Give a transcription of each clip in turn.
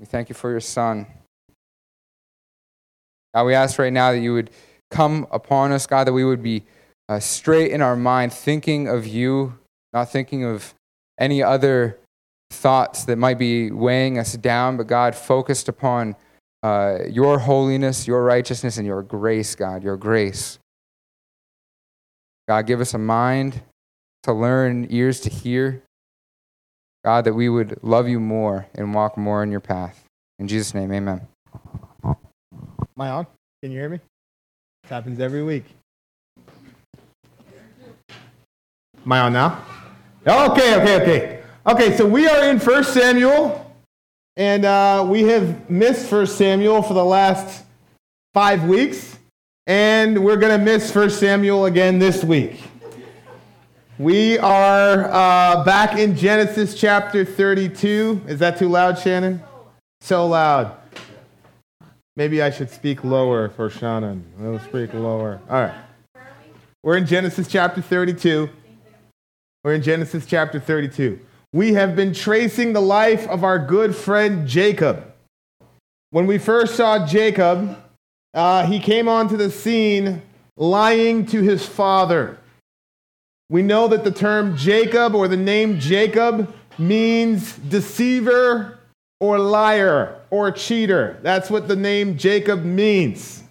We thank you for your Son. God, we ask right now that you would come upon us, God, that we would be uh, straight in our mind, thinking of you, not thinking of any other thoughts that might be weighing us down, but God, focused upon uh, your holiness, your righteousness, and your grace, God, your grace. God, give us a mind to learn, ears to hear. God, that we would love you more and walk more in your path. In Jesus' name, amen. Am I on? Can you hear me? This happens every week. Am I on now? Okay, okay, okay. Okay, so we are in 1 Samuel, and uh, we have missed 1 Samuel for the last five weeks, and we're going to miss 1 Samuel again this week. We are uh, back in Genesis chapter 32. Is that too loud, Shannon? So loud. Maybe I should speak lower for Shannon. I'll speak lower. All right. We're in Genesis chapter 32. We're in Genesis chapter 32. We have been tracing the life of our good friend Jacob. When we first saw Jacob, uh, he came onto the scene lying to his father. We know that the term Jacob or the name Jacob means deceiver or liar or cheater. That's what the name Jacob means.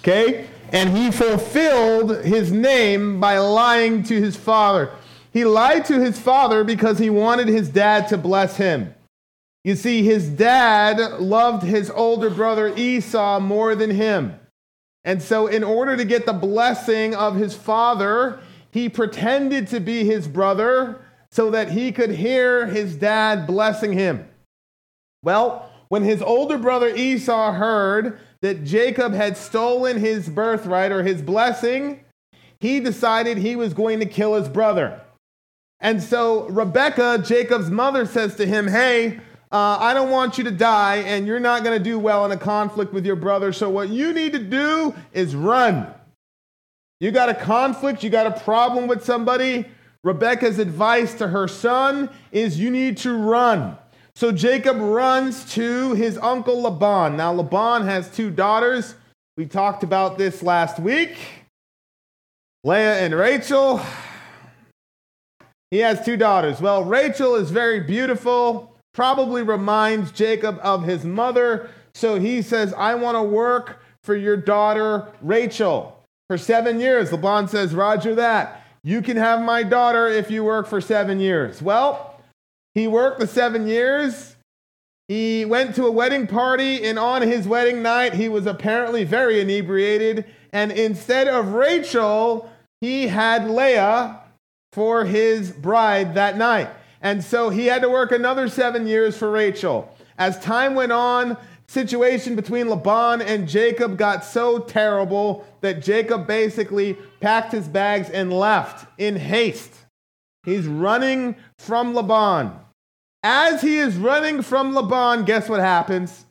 Okay? And he fulfilled his name by lying to his father. He lied to his father because he wanted his dad to bless him. You see, his dad loved his older brother Esau more than him. And so, in order to get the blessing of his father, he pretended to be his brother so that he could hear his dad blessing him. Well, when his older brother Esau heard that Jacob had stolen his birthright or his blessing, he decided he was going to kill his brother. And so Rebekah, Jacob's mother, says to him, Hey, uh, I don't want you to die, and you're not going to do well in a conflict with your brother. So what you need to do is run. You got a conflict, you got a problem with somebody. Rebecca's advice to her son is you need to run. So Jacob runs to his uncle Laban. Now, Laban has two daughters. We talked about this last week Leah and Rachel. He has two daughters. Well, Rachel is very beautiful, probably reminds Jacob of his mother. So he says, I want to work for your daughter, Rachel. For seven years, Laban says, Roger that. You can have my daughter if you work for seven years. Well, he worked the seven years. He went to a wedding party, and on his wedding night, he was apparently very inebriated. And instead of Rachel, he had Leah for his bride that night. And so he had to work another seven years for Rachel. As time went on, situation between Laban and Jacob got so terrible that Jacob basically packed his bags and left in haste. He's running from Laban. As he is running from Laban, guess what happens?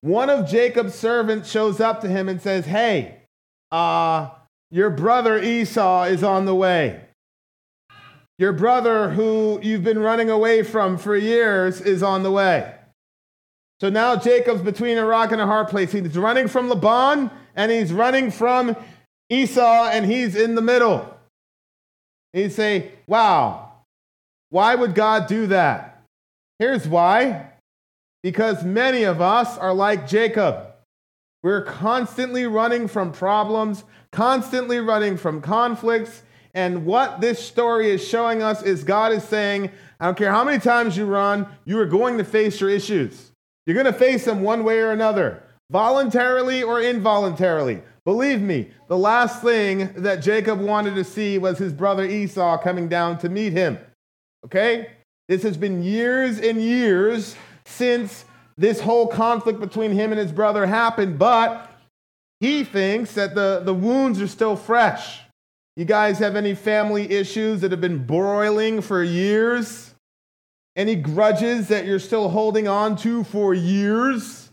One of Jacob's servants shows up to him and says, Hey, uh, your brother Esau is on the way. Your brother, who you've been running away from for years, is on the way. So now Jacob's between a rock and a hard place. He's running from Laban and he's running from Esau, and he's in the middle. He'd say, Wow, why would God do that? Here's why because many of us are like Jacob. We're constantly running from problems, constantly running from conflicts. And what this story is showing us is God is saying, I don't care how many times you run, you are going to face your issues. You're going to face them one way or another, voluntarily or involuntarily. Believe me, the last thing that Jacob wanted to see was his brother Esau coming down to meet him. Okay? This has been years and years since this whole conflict between him and his brother happened, but he thinks that the, the wounds are still fresh. You guys have any family issues that have been broiling for years? Any grudges that you're still holding on to for years?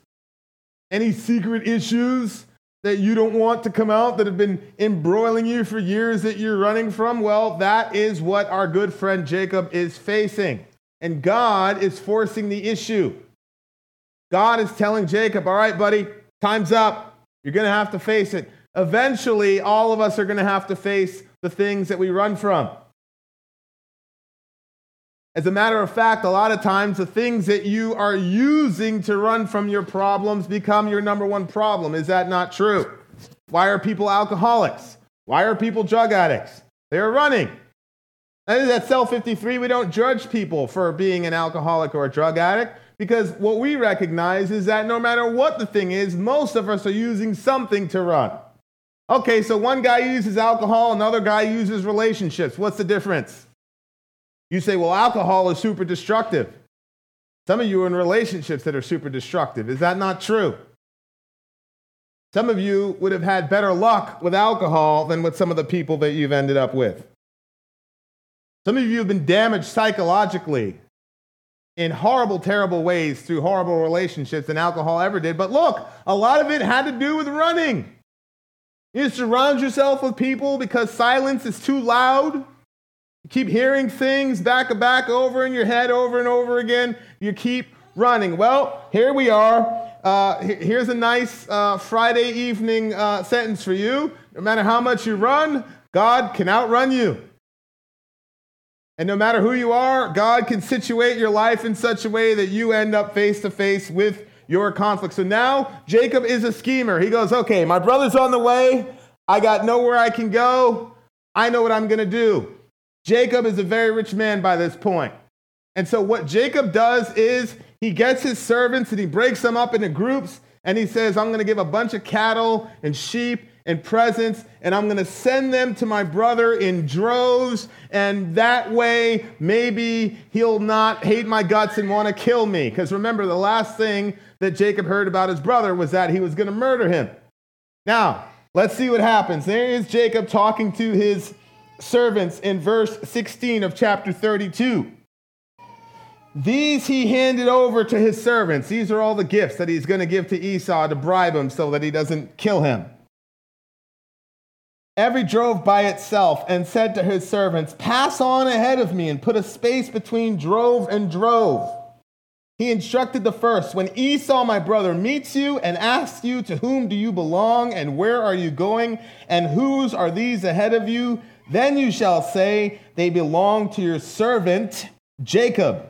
Any secret issues that you don't want to come out that have been embroiling you for years that you're running from? Well, that is what our good friend Jacob is facing. And God is forcing the issue. God is telling Jacob, all right, buddy, time's up. You're going to have to face it. Eventually, all of us are going to have to face the things that we run from. As a matter of fact, a lot of times the things that you are using to run from your problems become your number one problem. Is that not true? Why are people alcoholics? Why are people drug addicts? They're running. And at Cell 53, we don't judge people for being an alcoholic or a drug addict because what we recognize is that no matter what the thing is, most of us are using something to run. Okay, so one guy uses alcohol, another guy uses relationships. What's the difference? You say, well, alcohol is super destructive. Some of you are in relationships that are super destructive. Is that not true? Some of you would have had better luck with alcohol than with some of the people that you've ended up with. Some of you have been damaged psychologically in horrible, terrible ways through horrible relationships than alcohol ever did. But look, a lot of it had to do with running. You surround yourself with people because silence is too loud. Keep hearing things back and back over in your head over and over again. You keep running. Well, here we are. Uh, here's a nice uh, Friday evening uh, sentence for you. No matter how much you run, God can outrun you. And no matter who you are, God can situate your life in such a way that you end up face to face with your conflict. So now Jacob is a schemer. He goes, okay, my brother's on the way. I got nowhere I can go. I know what I'm going to do. Jacob is a very rich man by this point. And so what Jacob does is he gets his servants and he breaks them up into groups and he says, I'm going to give a bunch of cattle and sheep and presents, and I'm going to send them to my brother in droves, and that way maybe he'll not hate my guts and want to kill me. Because remember, the last thing that Jacob heard about his brother was that he was going to murder him. Now, let's see what happens. There is Jacob talking to his servants in verse 16 of chapter 32. These he handed over to his servants. These are all the gifts that he's going to give to Esau to bribe him so that he doesn't kill him. Every drove by itself and said to his servants, Pass on ahead of me and put a space between drove and drove. He instructed the first, When Esau, my brother, meets you and asks you, To whom do you belong and where are you going and whose are these ahead of you? Then you shall say, They belong to your servant Jacob.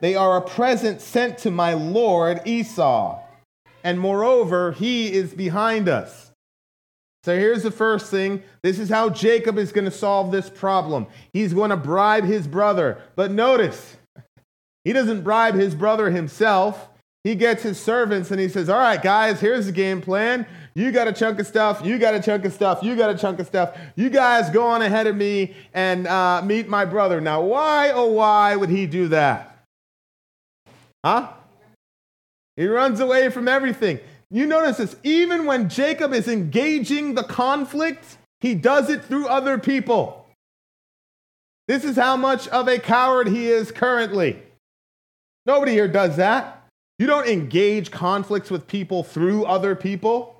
They are a present sent to my lord Esau. And moreover, he is behind us. So here's the first thing. This is how Jacob is going to solve this problem. He's going to bribe his brother. But notice, he doesn't bribe his brother himself. He gets his servants and he says, All right, guys, here's the game plan. You got a chunk of stuff. You got a chunk of stuff. You got a chunk of stuff. You guys go on ahead of me and uh, meet my brother. Now, why, oh, why would he do that? Huh? He runs away from everything. You notice this, even when Jacob is engaging the conflict, he does it through other people. This is how much of a coward he is currently. Nobody here does that. You don't engage conflicts with people through other people.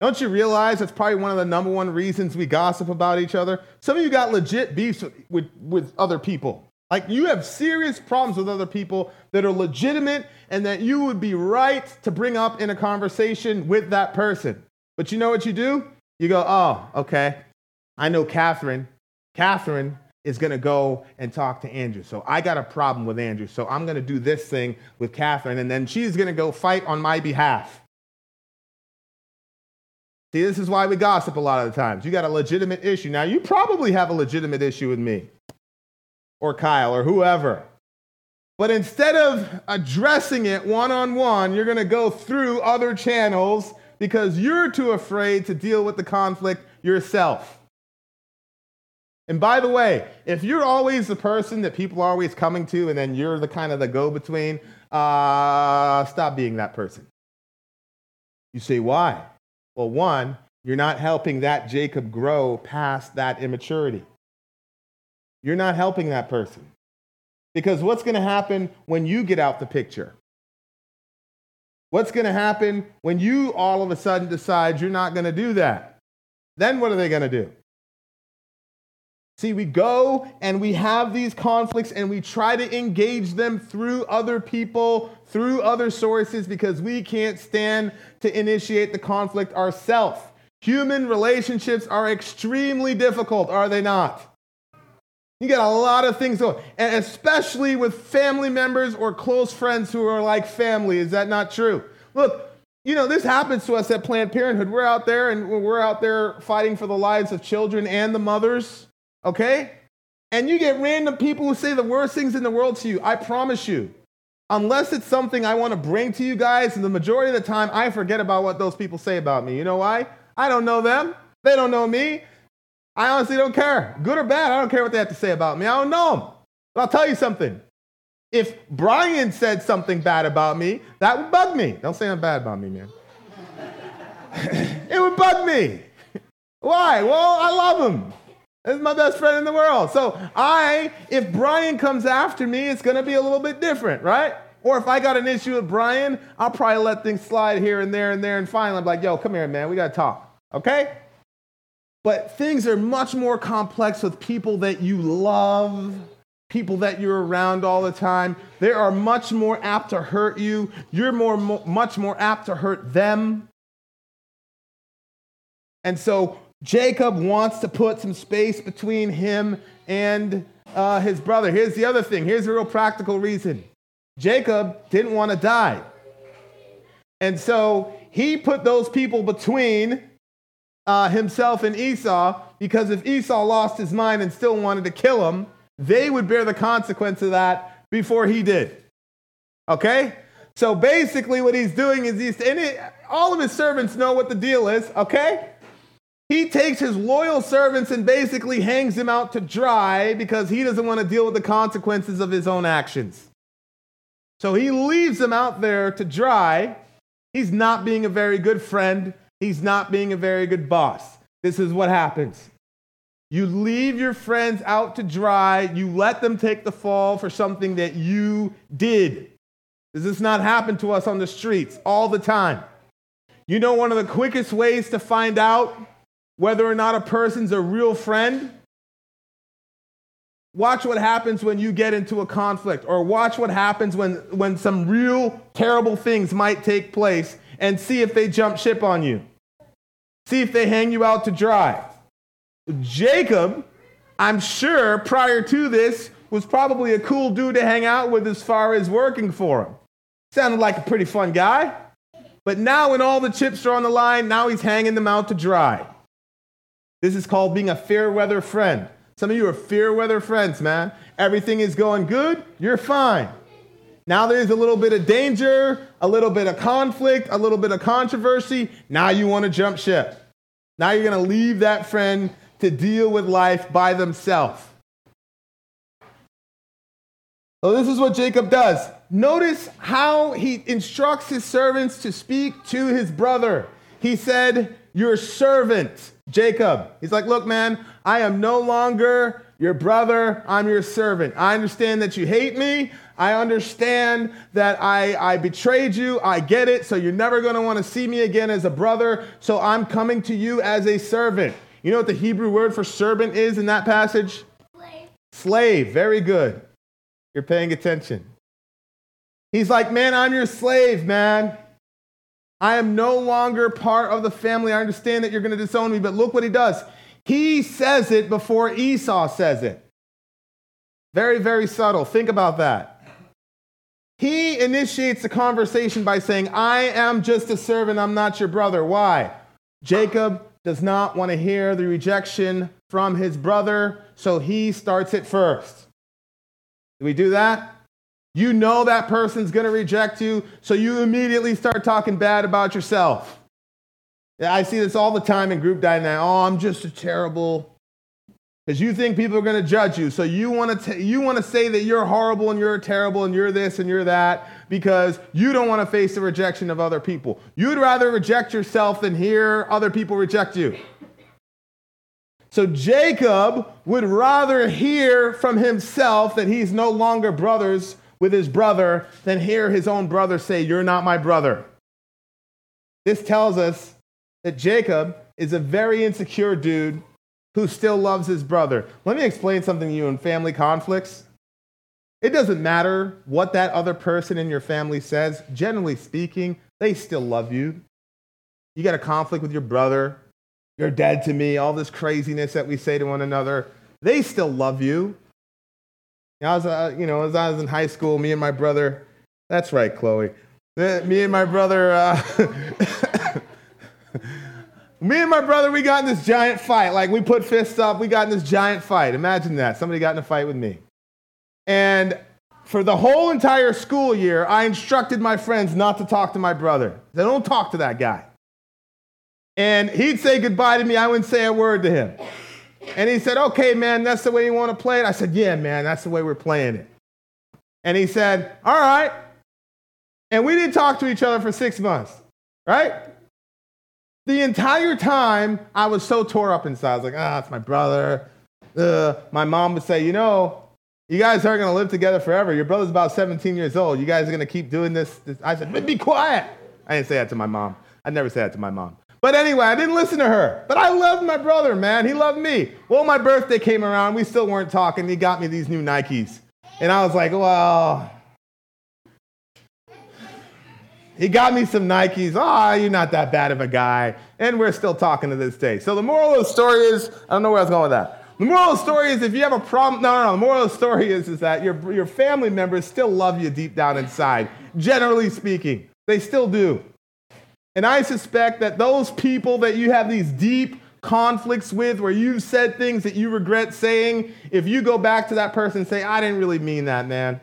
Don't you realize that's probably one of the number one reasons we gossip about each other? Some of you got legit beefs with, with, with other people. Like you have serious problems with other people that are legitimate and that you would be right to bring up in a conversation with that person. But you know what you do? You go, oh, okay. I know Catherine. Catherine is going to go and talk to Andrew. So I got a problem with Andrew. So I'm going to do this thing with Catherine, and then she's going to go fight on my behalf. See, this is why we gossip a lot of the times. You got a legitimate issue. Now, you probably have a legitimate issue with me or Kyle or whoever. But instead of addressing it one on one, you're going to go through other channels because you're too afraid to deal with the conflict yourself. And by the way, if you're always the person that people are always coming to and then you're the kind of the go between, uh, stop being that person. You say, why? Well, one, you're not helping that Jacob grow past that immaturity. You're not helping that person. Because what's going to happen when you get out the picture? What's going to happen when you all of a sudden decide you're not going to do that? Then what are they going to do? See, we go and we have these conflicts and we try to engage them through other people, through other sources, because we can't stand to initiate the conflict ourselves. Human relationships are extremely difficult, are they not? You got a lot of things going, and especially with family members or close friends who are like family. Is that not true? Look, you know, this happens to us at Planned Parenthood. We're out there and we're out there fighting for the lives of children and the mothers okay? And you get random people who say the worst things in the world to you. I promise you, unless it's something I want to bring to you guys, and the majority of the time I forget about what those people say about me. You know why? I don't know them. They don't know me. I honestly don't care. Good or bad, I don't care what they have to say about me. I don't know them. But I'll tell you something. If Brian said something bad about me, that would bug me. Don't say I'm bad about me, man. it would bug me. Why? Well, I love him. Is my best friend in the world. So I, if Brian comes after me, it's going to be a little bit different, right? Or if I got an issue with Brian, I'll probably let things slide here and there and there. And finally, I'm like, yo, come here, man. We got to talk. Okay? But things are much more complex with people that you love, people that you're around all the time. They are much more apt to hurt you. You're more, much more apt to hurt them. And so Jacob wants to put some space between him and uh, his brother. Here's the other thing. Here's a real practical reason. Jacob didn't want to die. And so he put those people between uh, himself and Esau because if Esau lost his mind and still wanted to kill him, they would bear the consequence of that before he did. Okay? So basically, what he's doing is he's, and it, all of his servants know what the deal is, okay? He takes his loyal servants and basically hangs them out to dry because he doesn't want to deal with the consequences of his own actions. So he leaves them out there to dry. He's not being a very good friend. He's not being a very good boss. This is what happens. You leave your friends out to dry. You let them take the fall for something that you did. Does this not happen to us on the streets all the time? You know, one of the quickest ways to find out whether or not a person's a real friend. Watch what happens when you get into a conflict, or watch what happens when, when some real terrible things might take place, and see if they jump ship on you. See if they hang you out to dry. Jacob, I'm sure prior to this, was probably a cool dude to hang out with as far as working for him. Sounded like a pretty fun guy. But now, when all the chips are on the line, now he's hanging them out to dry. This is called being a fair weather friend. Some of you are fair weather friends, man. Everything is going good, you're fine. Now there's a little bit of danger, a little bit of conflict, a little bit of controversy. Now you want to jump ship. Now you're going to leave that friend to deal with life by themselves. So, this is what Jacob does. Notice how he instructs his servants to speak to his brother. He said, Your servant. Jacob. He's like, Look, man, I am no longer your brother. I'm your servant. I understand that you hate me. I understand that I, I betrayed you. I get it. So you're never going to want to see me again as a brother. So I'm coming to you as a servant. You know what the Hebrew word for servant is in that passage? Slave. Slave. Very good. You're paying attention. He's like, Man, I'm your slave, man. I am no longer part of the family. I understand that you're going to disown me, but look what he does. He says it before Esau says it. Very, very subtle. Think about that. He initiates the conversation by saying, I am just a servant, I'm not your brother. Why? Jacob does not want to hear the rejection from his brother, so he starts it first. Do we do that? You know that person's going to reject you, so you immediately start talking bad about yourself. I see this all the time in group dynamics. Oh, I'm just a terrible. Because you think people are going to judge you. So you want to you want to say that you're horrible and you're terrible and you're this and you're that because you don't want to face the rejection of other people. You'd rather reject yourself than hear other people reject you. So Jacob would rather hear from himself that he's no longer brothers with his brother than hear his own brother say, You're not my brother. This tells us that Jacob is a very insecure dude who still loves his brother. Let me explain something to you in family conflicts. It doesn't matter what that other person in your family says. Generally speaking, they still love you. You got a conflict with your brother, you're dead to me, all this craziness that we say to one another. They still love you. I was, uh, you know, as I was in high school, me and my brother, that's right, Chloe. Me and my brother, uh, me and my brother, we got in this giant fight. Like we put fists up, we got in this giant fight. Imagine that. Somebody got in a fight with me. And for the whole entire school year, I instructed my friends not to talk to my brother. They don't talk to that guy. And he'd say goodbye to me. I wouldn't say a word to him. And he said, Okay, man, that's the way you want to play it? I said, Yeah, man, that's the way we're playing it. And he said, All right. And we didn't talk to each other for six months, right? The entire time, I was so tore up inside. I was like, Ah, it's my brother. Uh, my mom would say, You know, you guys aren't going to live together forever. Your brother's about 17 years old. You guys are going to keep doing this, this. I said, Be quiet. I didn't say that to my mom. I never said that to my mom. But anyway, I didn't listen to her. But I loved my brother, man. He loved me. Well, my birthday came around. We still weren't talking. He got me these new Nikes. And I was like, well, he got me some Nikes. Ah, oh, you're not that bad of a guy. And we're still talking to this day. So the moral of the story is I don't know where I was going with that. The moral of the story is if you have a problem, no, no, no. The moral of the story is, is that your, your family members still love you deep down inside, generally speaking. They still do. And I suspect that those people that you have these deep conflicts with, where you've said things that you regret saying, if you go back to that person and say, I didn't really mean that, man,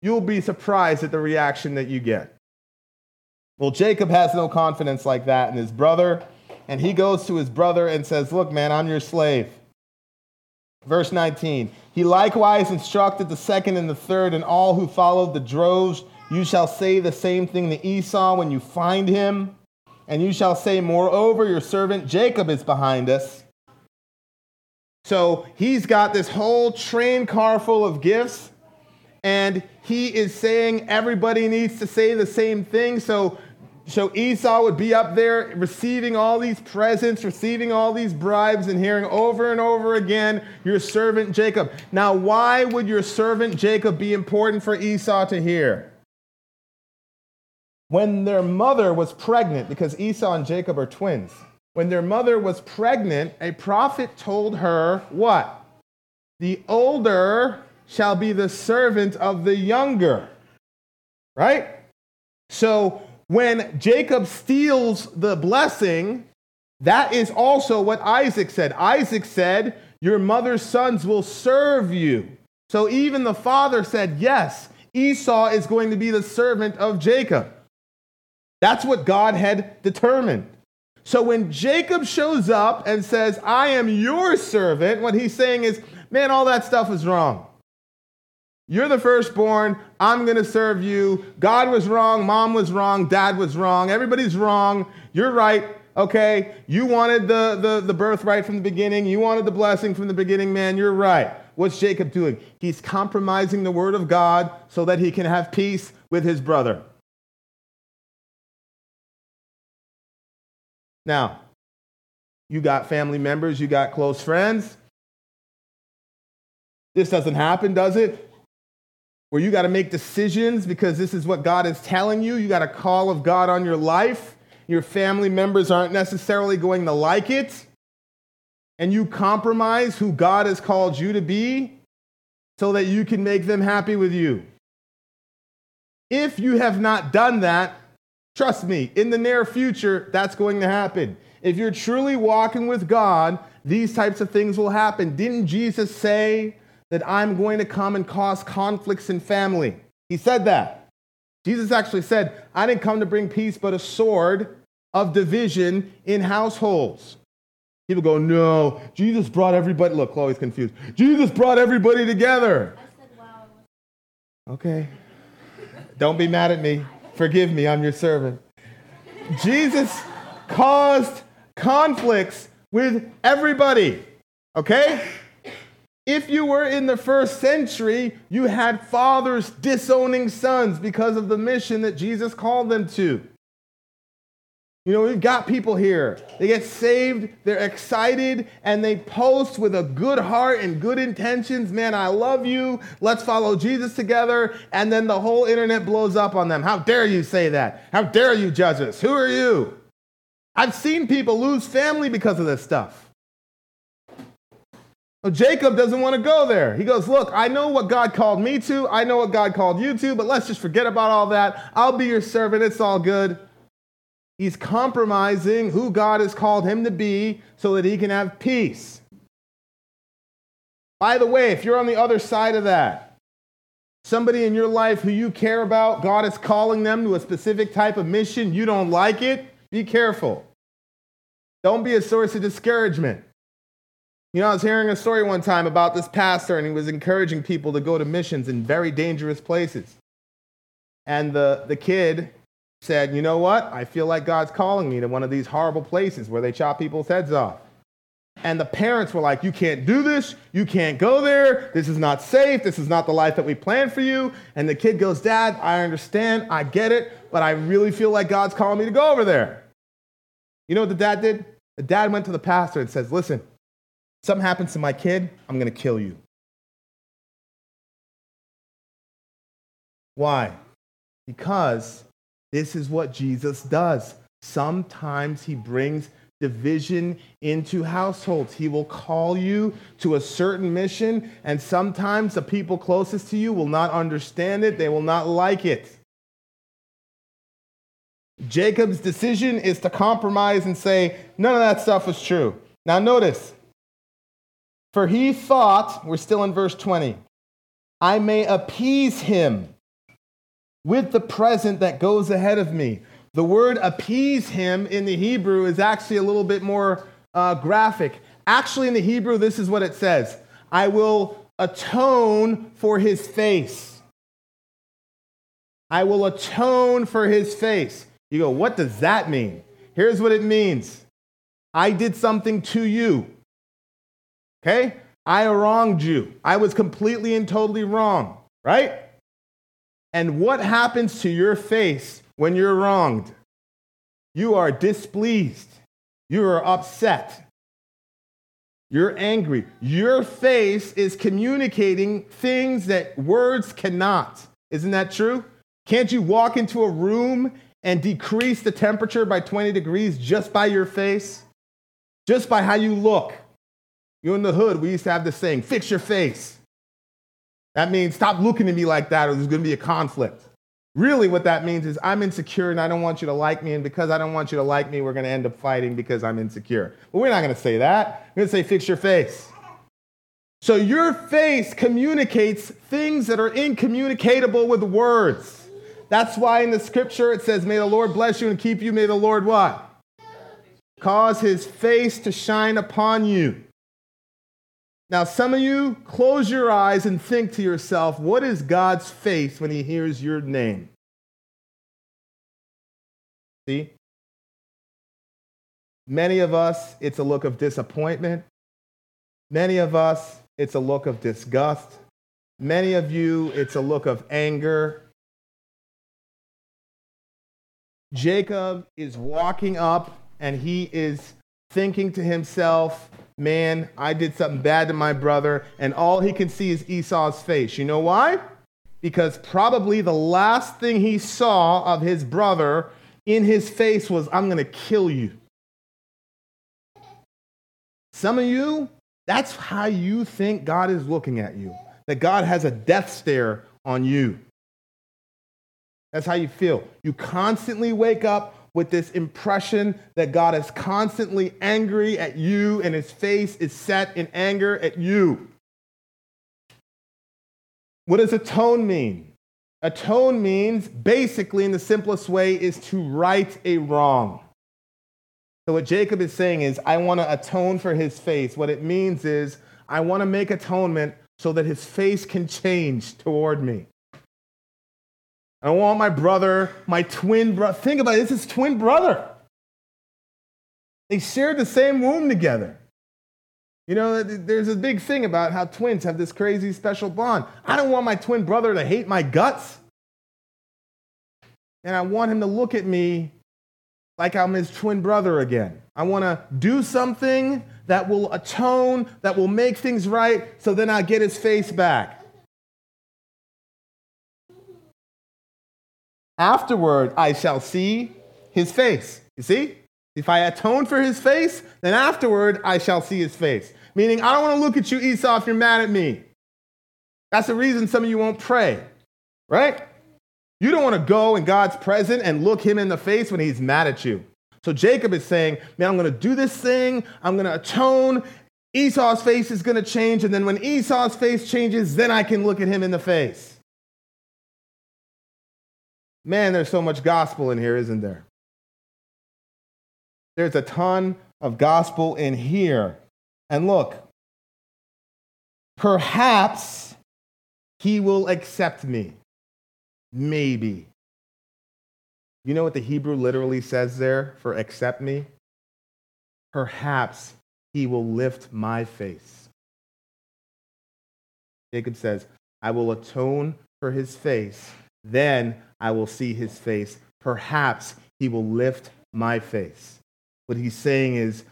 you'll be surprised at the reaction that you get. Well, Jacob has no confidence like that in his brother, and he goes to his brother and says, Look, man, I'm your slave. Verse 19 He likewise instructed the second and the third and all who followed the droves you shall say the same thing to Esau when you find him. And you shall say, Moreover, your servant Jacob is behind us. So he's got this whole train car full of gifts, and he is saying everybody needs to say the same thing. So, so Esau would be up there receiving all these presents, receiving all these bribes, and hearing over and over again, Your servant Jacob. Now, why would your servant Jacob be important for Esau to hear? When their mother was pregnant, because Esau and Jacob are twins, when their mother was pregnant, a prophet told her what? The older shall be the servant of the younger. Right? So when Jacob steals the blessing, that is also what Isaac said. Isaac said, Your mother's sons will serve you. So even the father said, Yes, Esau is going to be the servant of Jacob. That's what God had determined. So when Jacob shows up and says, I am your servant, what he's saying is, man, all that stuff is wrong. You're the firstborn. I'm going to serve you. God was wrong. Mom was wrong. Dad was wrong. Everybody's wrong. You're right. Okay. You wanted the, the, the birthright from the beginning. You wanted the blessing from the beginning, man. You're right. What's Jacob doing? He's compromising the word of God so that he can have peace with his brother. Now, you got family members, you got close friends. This doesn't happen, does it? Where you got to make decisions because this is what God is telling you. You got a call of God on your life. Your family members aren't necessarily going to like it. And you compromise who God has called you to be so that you can make them happy with you. If you have not done that, Trust me, in the near future, that's going to happen. If you're truly walking with God, these types of things will happen. Didn't Jesus say that I'm going to come and cause conflicts in family? He said that. Jesus actually said, I didn't come to bring peace, but a sword of division in households. People go, no, Jesus brought everybody. Look, Chloe's confused. Jesus brought everybody together. Said, wow. Okay. Don't be mad at me. Forgive me, I'm your servant. Jesus caused conflicts with everybody, okay? If you were in the first century, you had fathers disowning sons because of the mission that Jesus called them to. You know, we've got people here. They get saved, they're excited, and they post with a good heart and good intentions. Man, I love you. Let's follow Jesus together. And then the whole internet blows up on them. How dare you say that? How dare you judge us? Who are you? I've seen people lose family because of this stuff. Well, Jacob doesn't want to go there. He goes, Look, I know what God called me to. I know what God called you to, but let's just forget about all that. I'll be your servant. It's all good. He's compromising who God has called him to be so that he can have peace. By the way, if you're on the other side of that, somebody in your life who you care about, God is calling them to a specific type of mission, you don't like it, be careful. Don't be a source of discouragement. You know, I was hearing a story one time about this pastor, and he was encouraging people to go to missions in very dangerous places. And the, the kid said, You know what? I feel like God's calling me to one of these horrible places where they chop people's heads off. And the parents were like, You can't do this. You can't go there. This is not safe. This is not the life that we planned for you. And the kid goes, Dad, I understand. I get it. But I really feel like God's calling me to go over there. You know what the dad did? The dad went to the pastor and says, Listen, something happens to my kid, I'm going to kill you. Why? Because this is what Jesus does. Sometimes he brings division into households. He will call you to a certain mission, and sometimes the people closest to you will not understand it, they will not like it. Jacob's decision is to compromise and say, none of that stuff was true. Now, notice, for he thought, we're still in verse 20, I may appease him with the present that goes ahead of me. The word appease him in the Hebrew is actually a little bit more uh, graphic. Actually, in the Hebrew, this is what it says I will atone for his face. I will atone for his face. You go, what does that mean? Here's what it means I did something to you. Okay? I wronged you. I was completely and totally wrong, right? And what happens to your face when you're wronged? You are displeased. You are upset. You're angry. Your face is communicating things that words cannot. Isn't that true? Can't you walk into a room and decrease the temperature by 20 degrees just by your face? Just by how you look. You in the hood, we used to have this saying, fix your face. That means stop looking at me like that or there's going to be a conflict. Really, what that means is I'm insecure and I don't want you to like me. And because I don't want you to like me, we're going to end up fighting because I'm insecure. But we're not going to say that. We're going to say, fix your face. So your face communicates things that are incommunicatable with words. That's why in the scripture it says, May the Lord bless you and keep you. May the Lord what? Cause his face to shine upon you. Now, some of you close your eyes and think to yourself, what is God's face when he hears your name? See? Many of us, it's a look of disappointment. Many of us, it's a look of disgust. Many of you, it's a look of anger. Jacob is walking up and he is thinking to himself, man, I did something bad to my brother, and all he can see is Esau's face. You know why? Because probably the last thing he saw of his brother in his face was, I'm going to kill you. Some of you, that's how you think God is looking at you, that God has a death stare on you. That's how you feel. You constantly wake up with this impression that God is constantly angry at you and his face is set in anger at you. What does atone mean? Atone means basically, in the simplest way, is to right a wrong. So, what Jacob is saying is, I want to atone for his face. What it means is, I want to make atonement so that his face can change toward me. I want my brother, my twin brother. Think about it, this is twin brother. They shared the same womb together. You know, there's a big thing about how twins have this crazy special bond. I don't want my twin brother to hate my guts. And I want him to look at me like I'm his twin brother again. I want to do something that will atone, that will make things right, so then I get his face back. Afterward, I shall see his face. You see? If I atone for his face, then afterward, I shall see his face. Meaning, I don't want to look at you, Esau, if you're mad at me. That's the reason some of you won't pray, right? You don't want to go in God's presence and look him in the face when he's mad at you. So Jacob is saying, Man, I'm going to do this thing. I'm going to atone. Esau's face is going to change. And then when Esau's face changes, then I can look at him in the face. Man, there's so much gospel in here, isn't there? There's a ton of gospel in here. And look, perhaps he will accept me. Maybe. You know what the Hebrew literally says there for accept me? Perhaps he will lift my face. Jacob says, I will atone for his face, then I will see his face. Perhaps he will lift my face. What he's saying is,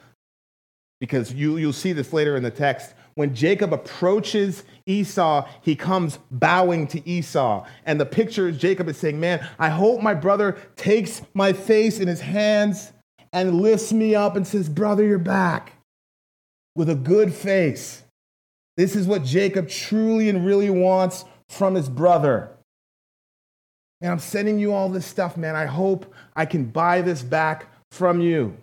because you, you'll see this later in the text, when Jacob approaches Esau, he comes bowing to Esau. And the picture is Jacob is saying, Man, I hope my brother takes my face in his hands and lifts me up and says, Brother, you're back with a good face. This is what Jacob truly and really wants from his brother. And I'm sending you all this stuff, man. I hope I can buy this back from you.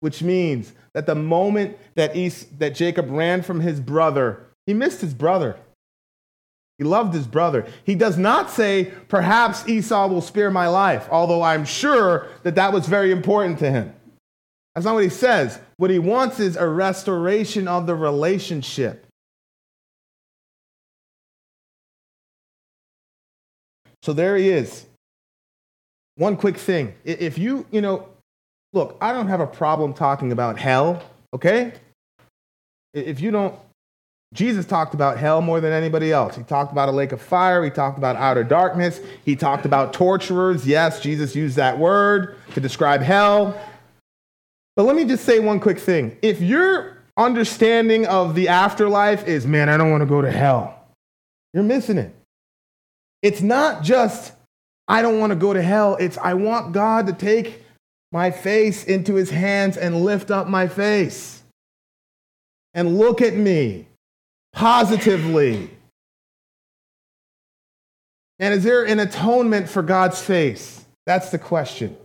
Which means that the moment that, Es- that Jacob ran from his brother, he missed his brother. He loved his brother. He does not say, perhaps Esau will spare my life, although I'm sure that that was very important to him. That's not what he says. What he wants is a restoration of the relationship. So there he is. One quick thing. If you, you know, look, I don't have a problem talking about hell, okay? If you don't, Jesus talked about hell more than anybody else. He talked about a lake of fire. He talked about outer darkness. He talked about torturers. Yes, Jesus used that word to describe hell. But let me just say one quick thing. If your understanding of the afterlife is, man, I don't want to go to hell, you're missing it. It's not just, I don't want to go to hell. It's, I want God to take my face into his hands and lift up my face and look at me positively. And is there an atonement for God's face? That's the question.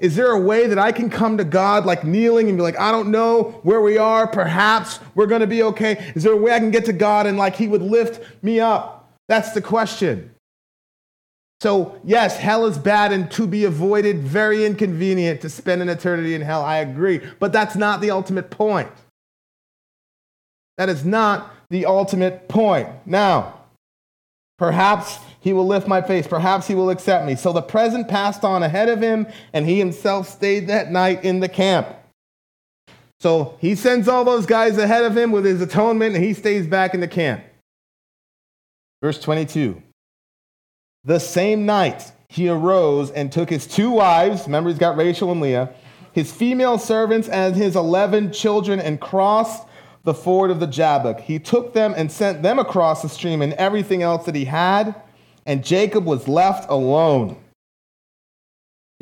Is there a way that I can come to God like kneeling and be like, I don't know where we are. Perhaps we're going to be okay. Is there a way I can get to God and like He would lift me up? That's the question. So, yes, hell is bad and to be avoided, very inconvenient to spend an eternity in hell. I agree. But that's not the ultimate point. That is not the ultimate point. Now, perhaps he will lift my face. Perhaps he will accept me. So the present passed on ahead of him, and he himself stayed that night in the camp. So he sends all those guys ahead of him with his atonement, and he stays back in the camp. Verse 22 The same night he arose and took his two wives, remember he's got Rachel and Leah, his female servants, and his 11 children, and crossed the ford of the Jabbok. He took them and sent them across the stream and everything else that he had, and Jacob was left alone.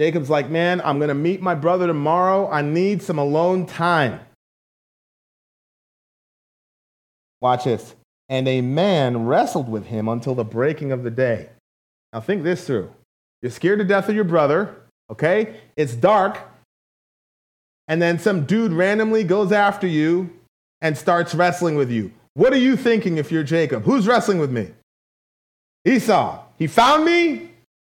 Jacob's like, Man, I'm going to meet my brother tomorrow. I need some alone time. Watch this. And a man wrestled with him until the breaking of the day. Now, think this through. You're scared to death of your brother, okay? It's dark. And then some dude randomly goes after you and starts wrestling with you. What are you thinking if you're Jacob? Who's wrestling with me? Esau. He found me.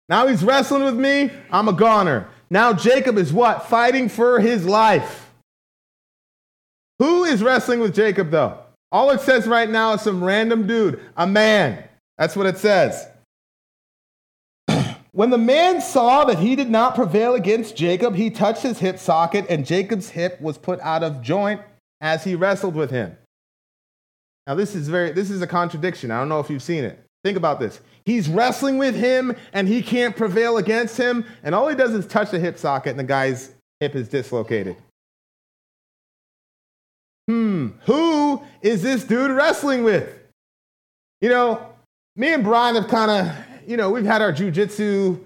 Now he's wrestling with me. I'm a goner. Now Jacob is what? Fighting for his life. Who is wrestling with Jacob, though? All it says right now is some random dude, a man. That's what it says. when the man saw that he did not prevail against Jacob, he touched his hip socket, and Jacob's hip was put out of joint as he wrestled with him. Now, this is very this is a contradiction. I don't know if you've seen it. Think about this. He's wrestling with him and he can't prevail against him, and all he does is touch the hip socket and the guy's hip is dislocated. Hmm, who is this dude wrestling with? You know, me and Brian have kind of, you know, we've had our jujitsu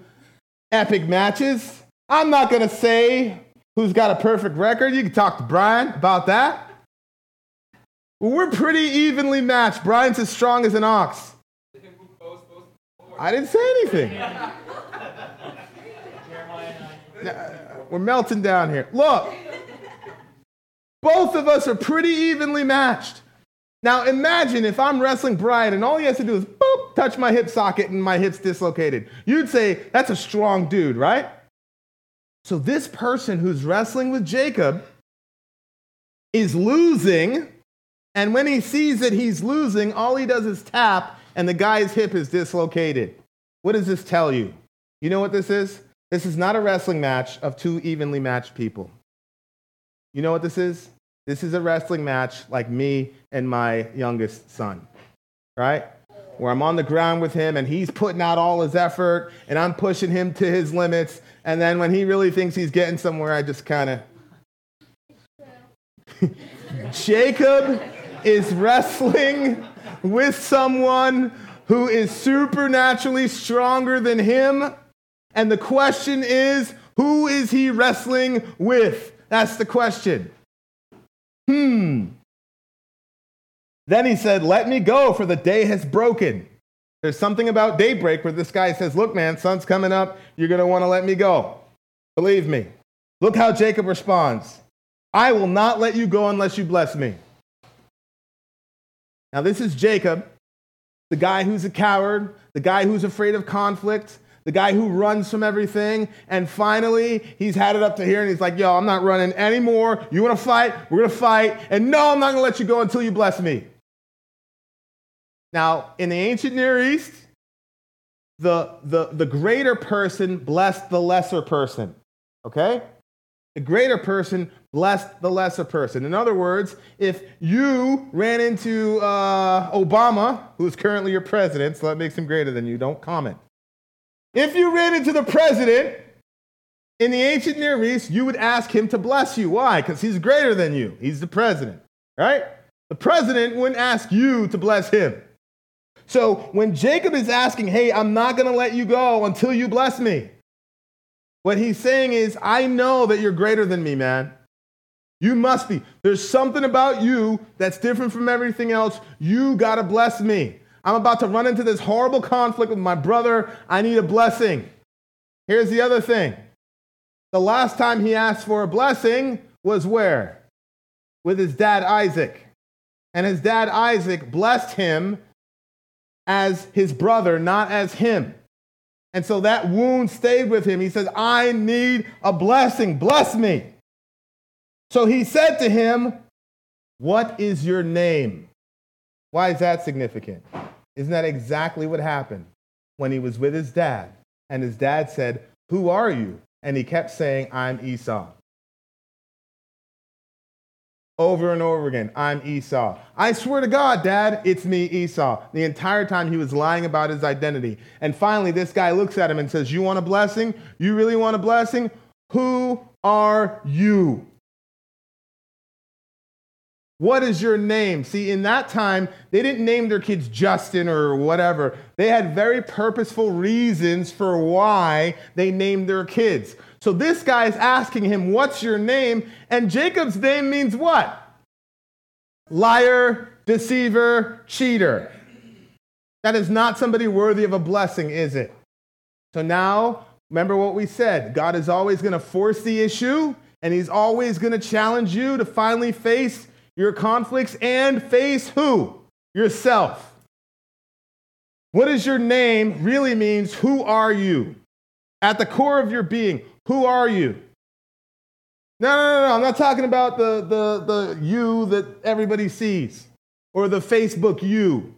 epic matches. I'm not going to say who's got a perfect record. You can talk to Brian about that. we're pretty evenly matched. Brian's as strong as an ox. I didn't say anything. We're melting down here. Look, both of us are pretty evenly matched. Now imagine if I'm wrestling Brian and all he has to do is boop, touch my hip socket and my hip's dislocated. You'd say, that's a strong dude, right? So this person who's wrestling with Jacob is losing, and when he sees that he's losing, all he does is tap, and the guy's hip is dislocated. What does this tell you? You know what this is? This is not a wrestling match of two evenly matched people. You know what this is? This is a wrestling match like me and my youngest son, right? Where I'm on the ground with him and he's putting out all his effort and I'm pushing him to his limits. And then when he really thinks he's getting somewhere, I just kind of. Jacob is wrestling with someone who is supernaturally stronger than him. And the question is, who is he wrestling with? That's the question. Hmm. Then he said, Let me go, for the day has broken. There's something about daybreak where this guy says, Look, man, sun's coming up. You're going to want to let me go. Believe me. Look how Jacob responds I will not let you go unless you bless me. Now, this is Jacob, the guy who's a coward, the guy who's afraid of conflict, the guy who runs from everything. And finally, he's had it up to here and he's like, yo, I'm not running anymore. You want to fight? We're going to fight. And no, I'm not going to let you go until you bless me. Now, in the ancient Near East, the, the, the greater person blessed the lesser person. Okay? The greater person blessed the lesser person. In other words, if you ran into uh, Obama, who's currently your president, so that makes him greater than you, don't comment. If you ran into the president in the ancient Near East, you would ask him to bless you. Why? Because he's greater than you. He's the president, right? The president wouldn't ask you to bless him. So when Jacob is asking, hey, I'm not going to let you go until you bless me, what he's saying is, I know that you're greater than me, man. You must be. There's something about you that's different from everything else. You got to bless me. I'm about to run into this horrible conflict with my brother. I need a blessing. Here's the other thing the last time he asked for a blessing was where? With his dad Isaac. And his dad Isaac blessed him as his brother, not as him. And so that wound stayed with him. He says, I need a blessing. Bless me. So he said to him, What is your name? Why is that significant? Isn't that exactly what happened when he was with his dad? And his dad said, Who are you? And he kept saying, I'm Esau. Over and over again, I'm Esau. I swear to God, Dad, it's me, Esau. The entire time he was lying about his identity. And finally, this guy looks at him and says, You want a blessing? You really want a blessing? Who are you? What is your name? See, in that time, they didn't name their kids Justin or whatever. They had very purposeful reasons for why they named their kids. So this guy is asking him, What's your name? And Jacob's name means what? Liar, deceiver, cheater. That is not somebody worthy of a blessing, is it? So now, remember what we said God is always going to force the issue, and He's always going to challenge you to finally face your conflicts and face who? Yourself. What is your name really means who are you? At the core of your being, who are you? No, no, no, no. I'm not talking about the, the, the you that everybody sees or the Facebook you.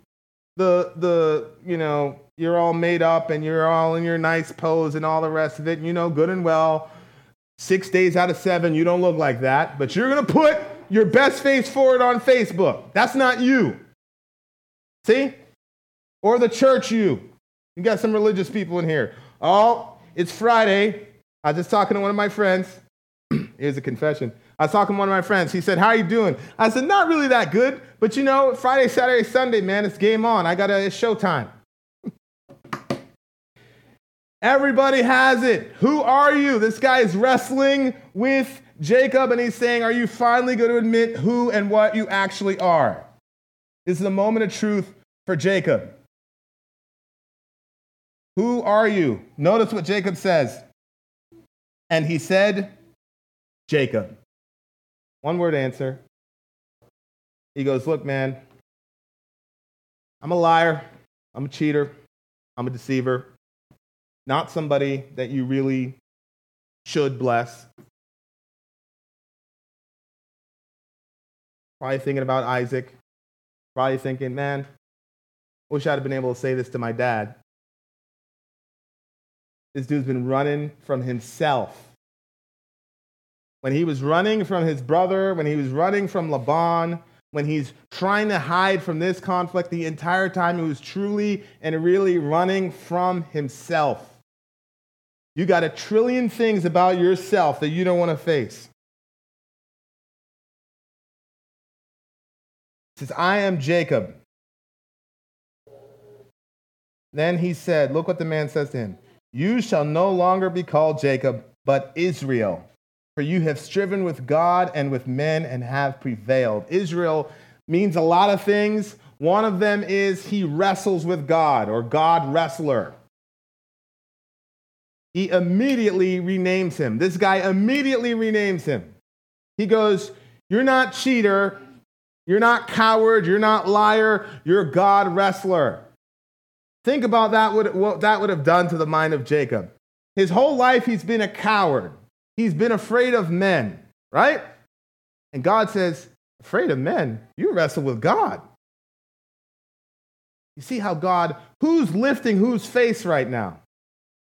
The, the, you know, you're all made up and you're all in your nice pose and all the rest of it. And you know, good and well, six days out of seven, you don't look like that. But you're going to put your best face forward on Facebook. That's not you. See? Or the church you. You got some religious people in here. Oh, it's Friday. I was just talking to one of my friends. Here's a confession. I was talking to one of my friends. He said, How are you doing? I said, Not really that good, but you know, Friday, Saturday, Sunday, man, it's game on. I got a showtime. Everybody has it. Who are you? This guy is wrestling with Jacob and he's saying, Are you finally going to admit who and what you actually are? This is a moment of truth for Jacob. Who are you? Notice what Jacob says. And he said, Jacob. One word answer. He goes, Look, man, I'm a liar. I'm a cheater. I'm a deceiver. Not somebody that you really should bless. Probably thinking about Isaac. Probably thinking, man, wish I'd have been able to say this to my dad. This dude's been running from himself when he was running from his brother, when he was running from Laban, when he's trying to hide from this conflict, the entire time he was truly and really running from himself. You got a trillion things about yourself that you don't want to face. Says, I am Jacob. Then he said, Look what the man says to him You shall no longer be called Jacob, but Israel for you have striven with God and with men and have prevailed. Israel means a lot of things. One of them is he wrestles with God or God wrestler. He immediately renames him. This guy immediately renames him. He goes, You're not cheater. You're not coward. You're not liar. You're God wrestler. Think about that, what that would have done to the mind of Jacob. His whole life, he's been a coward. He's been afraid of men, right? And God says, Afraid of men? You wrestle with God. You see how God, who's lifting whose face right now?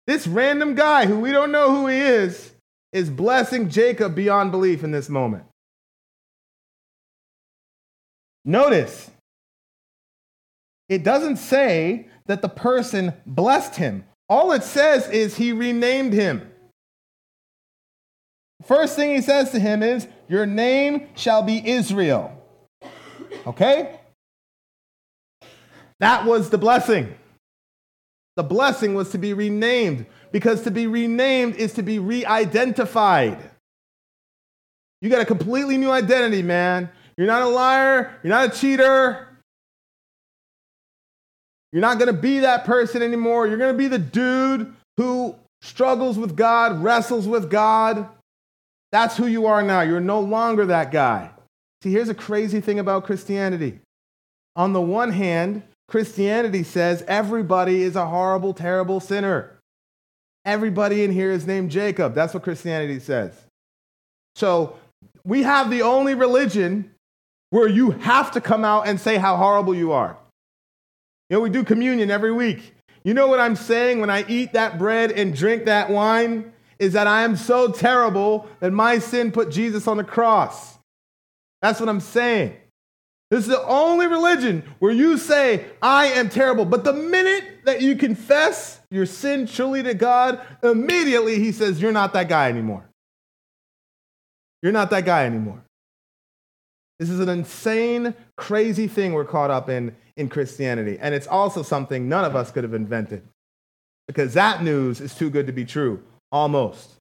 This random guy who we don't know who he is, is blessing Jacob beyond belief in this moment. Notice, it doesn't say that the person blessed him. All it says is he renamed him. First thing he says to him is, Your name shall be Israel. Okay? That was the blessing. The blessing was to be renamed because to be renamed is to be re identified. You got a completely new identity, man. You're not a liar, you're not a cheater. You're not going to be that person anymore. You're going to be the dude who struggles with God, wrestles with God. That's who you are now. You're no longer that guy. See, here's a crazy thing about Christianity. On the one hand, Christianity says everybody is a horrible, terrible sinner. Everybody in here is named Jacob. That's what Christianity says. So we have the only religion where you have to come out and say how horrible you are. You know, we do communion every week. You know what I'm saying when I eat that bread and drink that wine? is that I am so terrible that my sin put Jesus on the cross. That's what I'm saying. This is the only religion where you say, I am terrible. But the minute that you confess your sin truly to God, immediately he says, You're not that guy anymore. You're not that guy anymore. This is an insane, crazy thing we're caught up in in Christianity. And it's also something none of us could have invented because that news is too good to be true. Almost.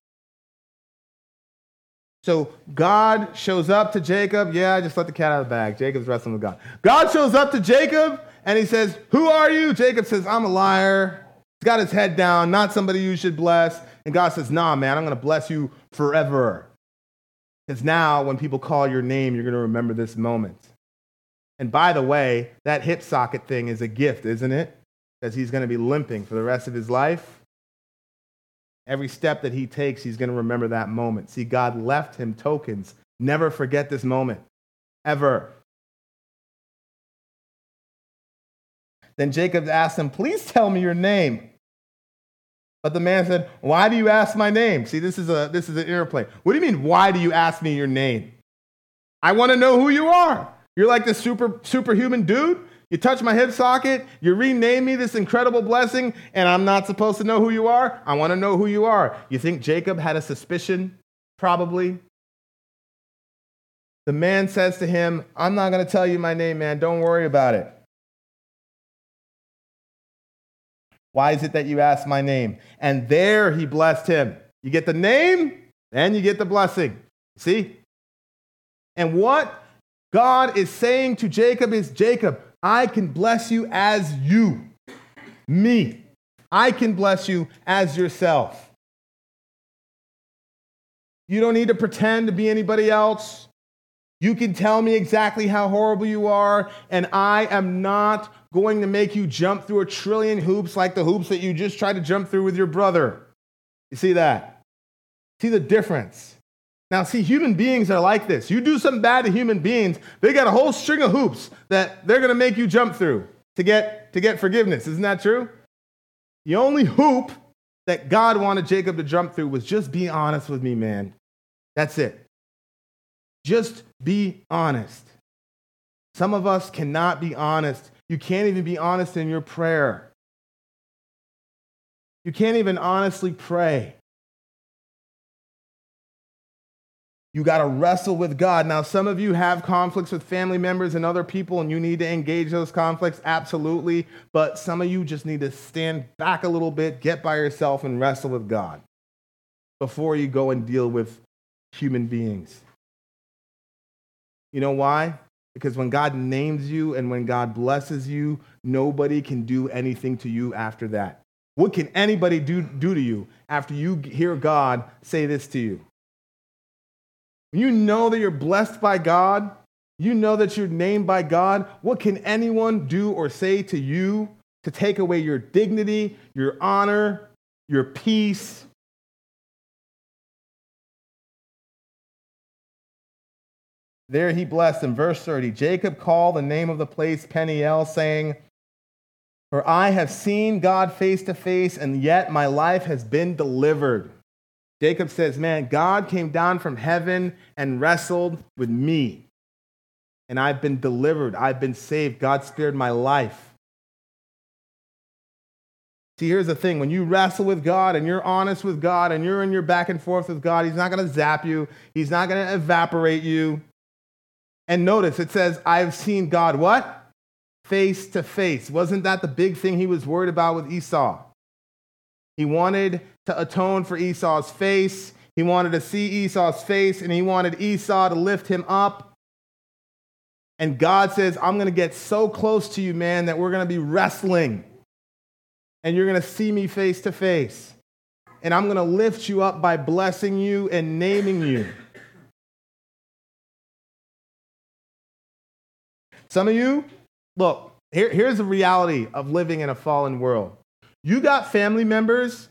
So God shows up to Jacob. Yeah, I just let the cat out of the bag. Jacob's wrestling with God. God shows up to Jacob and he says, Who are you? Jacob says, I'm a liar. He's got his head down, not somebody you should bless. And God says, Nah, man, I'm going to bless you forever. Because now, when people call your name, you're going to remember this moment. And by the way, that hip socket thing is a gift, isn't it? Because he's going to be limping for the rest of his life. Every step that he takes, he's going to remember that moment. See, God left him tokens. Never forget this moment, ever. Then Jacob asked him, Please tell me your name. But the man said, Why do you ask my name? See, this is, a, this is an interplay. What do you mean, why do you ask me your name? I want to know who you are. You're like this super, superhuman dude. You touch my hip socket, you rename me this incredible blessing, and I'm not supposed to know who you are? I want to know who you are. You think Jacob had a suspicion? Probably. The man says to him, I'm not going to tell you my name, man. Don't worry about it. Why is it that you ask my name? And there he blessed him. You get the name, and you get the blessing. See? And what God is saying to Jacob is Jacob, I can bless you as you, me. I can bless you as yourself. You don't need to pretend to be anybody else. You can tell me exactly how horrible you are, and I am not going to make you jump through a trillion hoops like the hoops that you just tried to jump through with your brother. You see that? See the difference? Now, see, human beings are like this. You do something bad to human beings, they got a whole string of hoops that they're going to make you jump through to get, to get forgiveness. Isn't that true? The only hoop that God wanted Jacob to jump through was just be honest with me, man. That's it. Just be honest. Some of us cannot be honest. You can't even be honest in your prayer. You can't even honestly pray. You got to wrestle with God. Now, some of you have conflicts with family members and other people, and you need to engage those conflicts, absolutely. But some of you just need to stand back a little bit, get by yourself, and wrestle with God before you go and deal with human beings. You know why? Because when God names you and when God blesses you, nobody can do anything to you after that. What can anybody do, do to you after you hear God say this to you? you know that you're blessed by God, you know that you're named by God, what can anyone do or say to you to take away your dignity, your honor, your peace? There he blessed in verse 30. Jacob called the name of the place Peniel, saying, For I have seen God face to face, and yet my life has been delivered. Jacob says, Man, God came down from heaven and wrestled with me. And I've been delivered. I've been saved. God spared my life. See, here's the thing when you wrestle with God and you're honest with God and you're in your back and forth with God, He's not going to zap you, He's not going to evaporate you. And notice it says, I've seen God what? Face to face. Wasn't that the big thing he was worried about with Esau? He wanted to atone for Esau's face. He wanted to see Esau's face, and he wanted Esau to lift him up. And God says, I'm going to get so close to you, man, that we're going to be wrestling. And you're going to see me face to face. And I'm going to lift you up by blessing you and naming you. Some of you, look, here, here's the reality of living in a fallen world. You got family members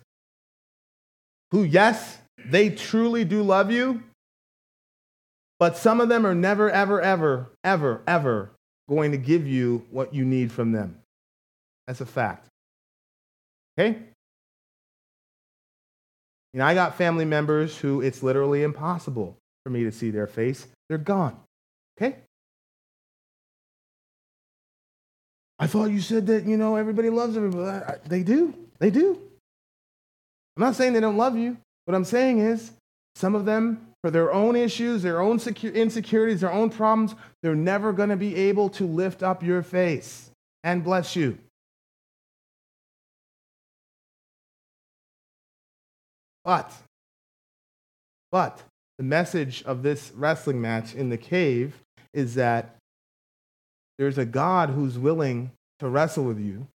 who, yes, they truly do love you, but some of them are never, ever, ever, ever, ever going to give you what you need from them. That's a fact. Okay? You know, I got family members who it's literally impossible for me to see their face. They're gone. Okay? I thought you said that, you know, everybody loves everybody. They do. They do. I'm not saying they don't love you. What I'm saying is, some of them, for their own issues, their own insecurities, their own problems, they're never going to be able to lift up your face and bless you. But, but, the message of this wrestling match in the cave is that there's a God who's willing to wrestle with you.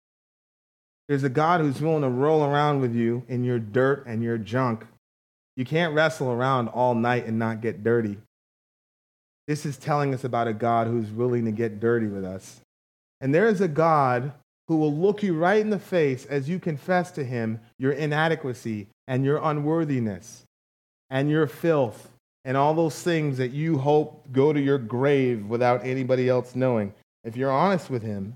There's a God who's willing to roll around with you in your dirt and your junk. You can't wrestle around all night and not get dirty. This is telling us about a God who's willing to get dirty with us. And there is a God who will look you right in the face as you confess to him your inadequacy and your unworthiness and your filth and all those things that you hope go to your grave without anybody else knowing. If you're honest with him,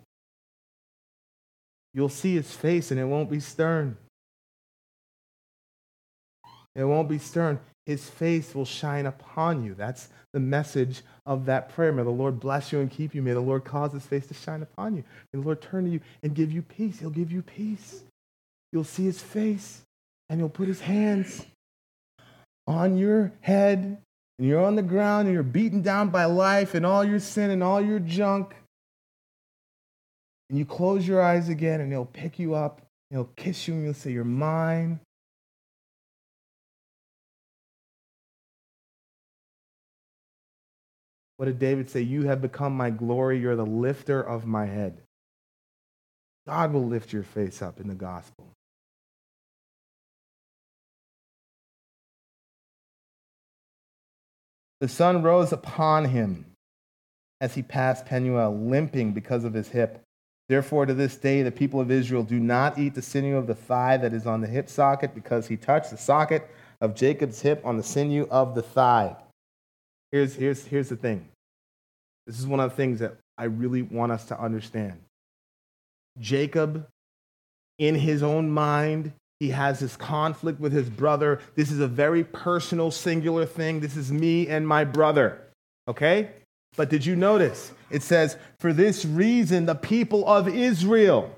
you'll see his face and it won't be stern. It won't be stern. His face will shine upon you. That's the message of that prayer. May the Lord bless you and keep you. May the Lord cause his face to shine upon you. May the Lord turn to you and give you peace. He'll give you peace. You'll see his face and he'll put his hands on your head and you're on the ground and you're beaten down by life and all your sin and all your junk. And you close your eyes again and he'll pick you up, he'll kiss you and he'll say, You're mine. What did David say? You have become my glory. You're the lifter of my head. God will lift your face up in the gospel. The sun rose upon him as he passed Penuel, limping because of his hip. Therefore, to this day, the people of Israel do not eat the sinew of the thigh that is on the hip socket, because he touched the socket of Jacob's hip on the sinew of the thigh. Here's, here's, here's the thing this is one of the things that I really want us to understand. Jacob, in his own mind, he has this conflict with his brother. This is a very personal, singular thing. This is me and my brother. Okay? But did you notice? It says, For this reason, the people of Israel.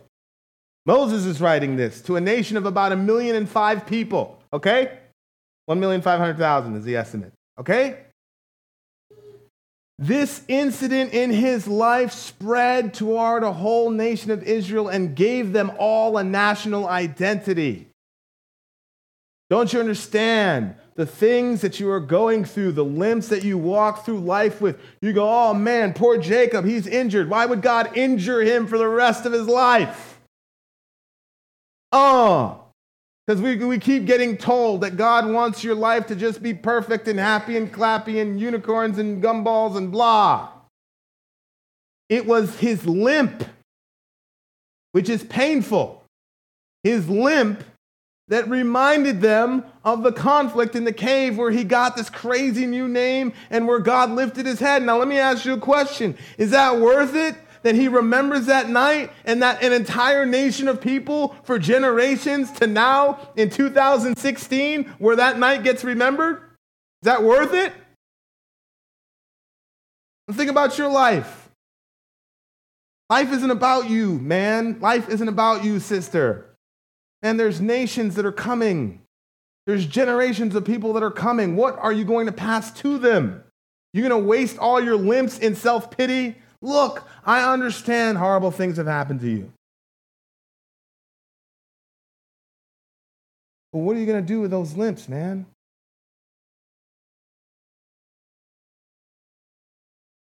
Moses is writing this to a nation of about a million and five people. Okay? 1,500,000 is the estimate. Okay? This incident in his life spread toward a whole nation of Israel and gave them all a national identity. Don't you understand the things that you are going through, the limps that you walk through life with? You go, oh man, poor Jacob, he's injured. Why would God injure him for the rest of his life? Uh, oh, because we, we keep getting told that God wants your life to just be perfect and happy and clappy and unicorns and gumballs and blah. It was his limp, which is painful. His limp that reminded them of the conflict in the cave where he got this crazy new name and where God lifted his head. Now, let me ask you a question Is that worth it? that he remembers that night and that an entire nation of people for generations to now in 2016 where that night gets remembered? Is that worth it? Think about your life. Life isn't about you, man. Life isn't about you, sister. And there's nations that are coming. There's generations of people that are coming. What are you going to pass to them? You're going to waste all your limbs in self pity? Look, I understand horrible things have happened to you. But what are you going to do with those limbs, man?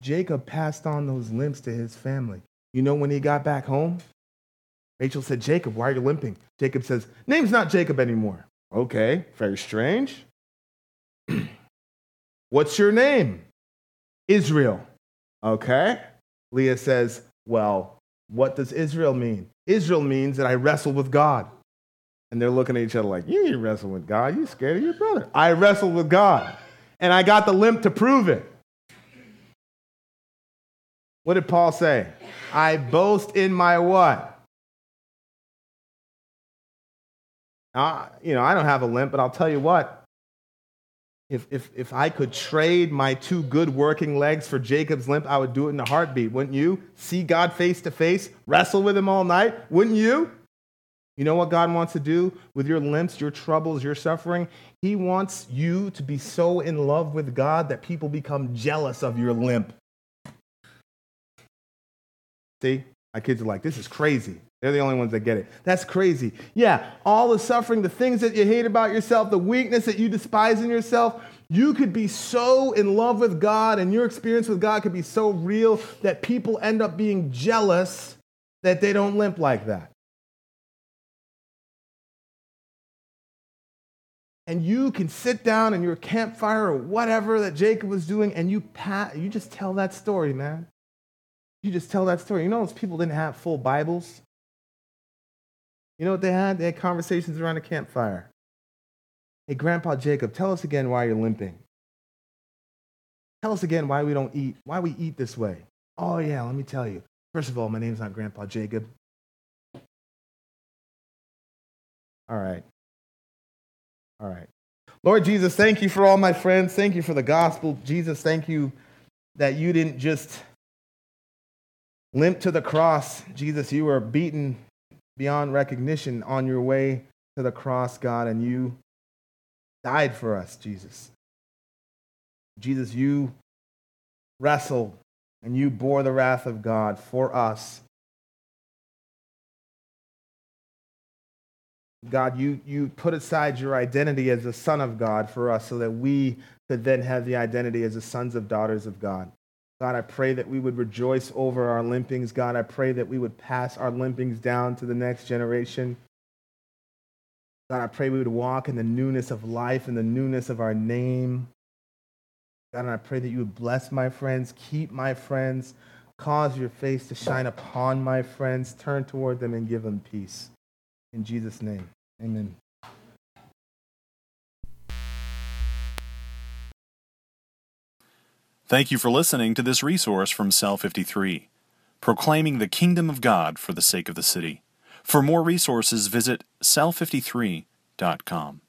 Jacob passed on those limbs to his family. You know when he got back home? Rachel said, Jacob, why are you limping? Jacob says, Name's not Jacob anymore. Okay, very strange. What's your name? Israel. Okay. Leah says, Well, what does Israel mean? Israel means that I wrestle with God. And they're looking at each other like, You ain't wrestling with God. You scared of your brother. I wrestled with God. And I got the limp to prove it. What did Paul say? I boast in my what? You know, I don't have a limp, but I'll tell you what, if, if, if I could trade my two good working legs for Jacob's limp, I would do it in a heartbeat, wouldn't you? See God face to face, wrestle with him all night, wouldn't you? You know what God wants to do with your limps, your troubles, your suffering? He wants you to be so in love with God that people become jealous of your limp. See? My kids are like, this is crazy. They're the only ones that get it. That's crazy. Yeah, all the suffering, the things that you hate about yourself, the weakness that you despise in yourself, you could be so in love with God and your experience with God could be so real that people end up being jealous that they don't limp like that. And you can sit down in your campfire or whatever that Jacob was doing and you, pat, you just tell that story, man. You just tell that story. You know, those people didn't have full Bibles. You know what they had? They had conversations around a campfire. Hey, Grandpa Jacob, tell us again why you're limping. Tell us again why we don't eat, why we eat this way. Oh, yeah, let me tell you. First of all, my name's not Grandpa Jacob. All right. All right. Lord Jesus, thank you for all my friends. Thank you for the gospel. Jesus, thank you that you didn't just limp to the cross. Jesus, you were beaten beyond recognition on your way to the cross, God, and you died for us, Jesus. Jesus, you wrestled and you bore the wrath of God for us. God, you, you put aside your identity as the Son of God for us so that we could then have the identity as the sons of daughters of God. God, I pray that we would rejoice over our limpings. God, I pray that we would pass our limpings down to the next generation. God, I pray we would walk in the newness of life and the newness of our name. God, and I pray that you would bless my friends, keep my friends, cause your face to shine upon my friends, turn toward them and give them peace. In Jesus' name, amen. Thank you for listening to this resource from Cell 53, proclaiming the kingdom of God for the sake of the city. For more resources, visit cell53.com.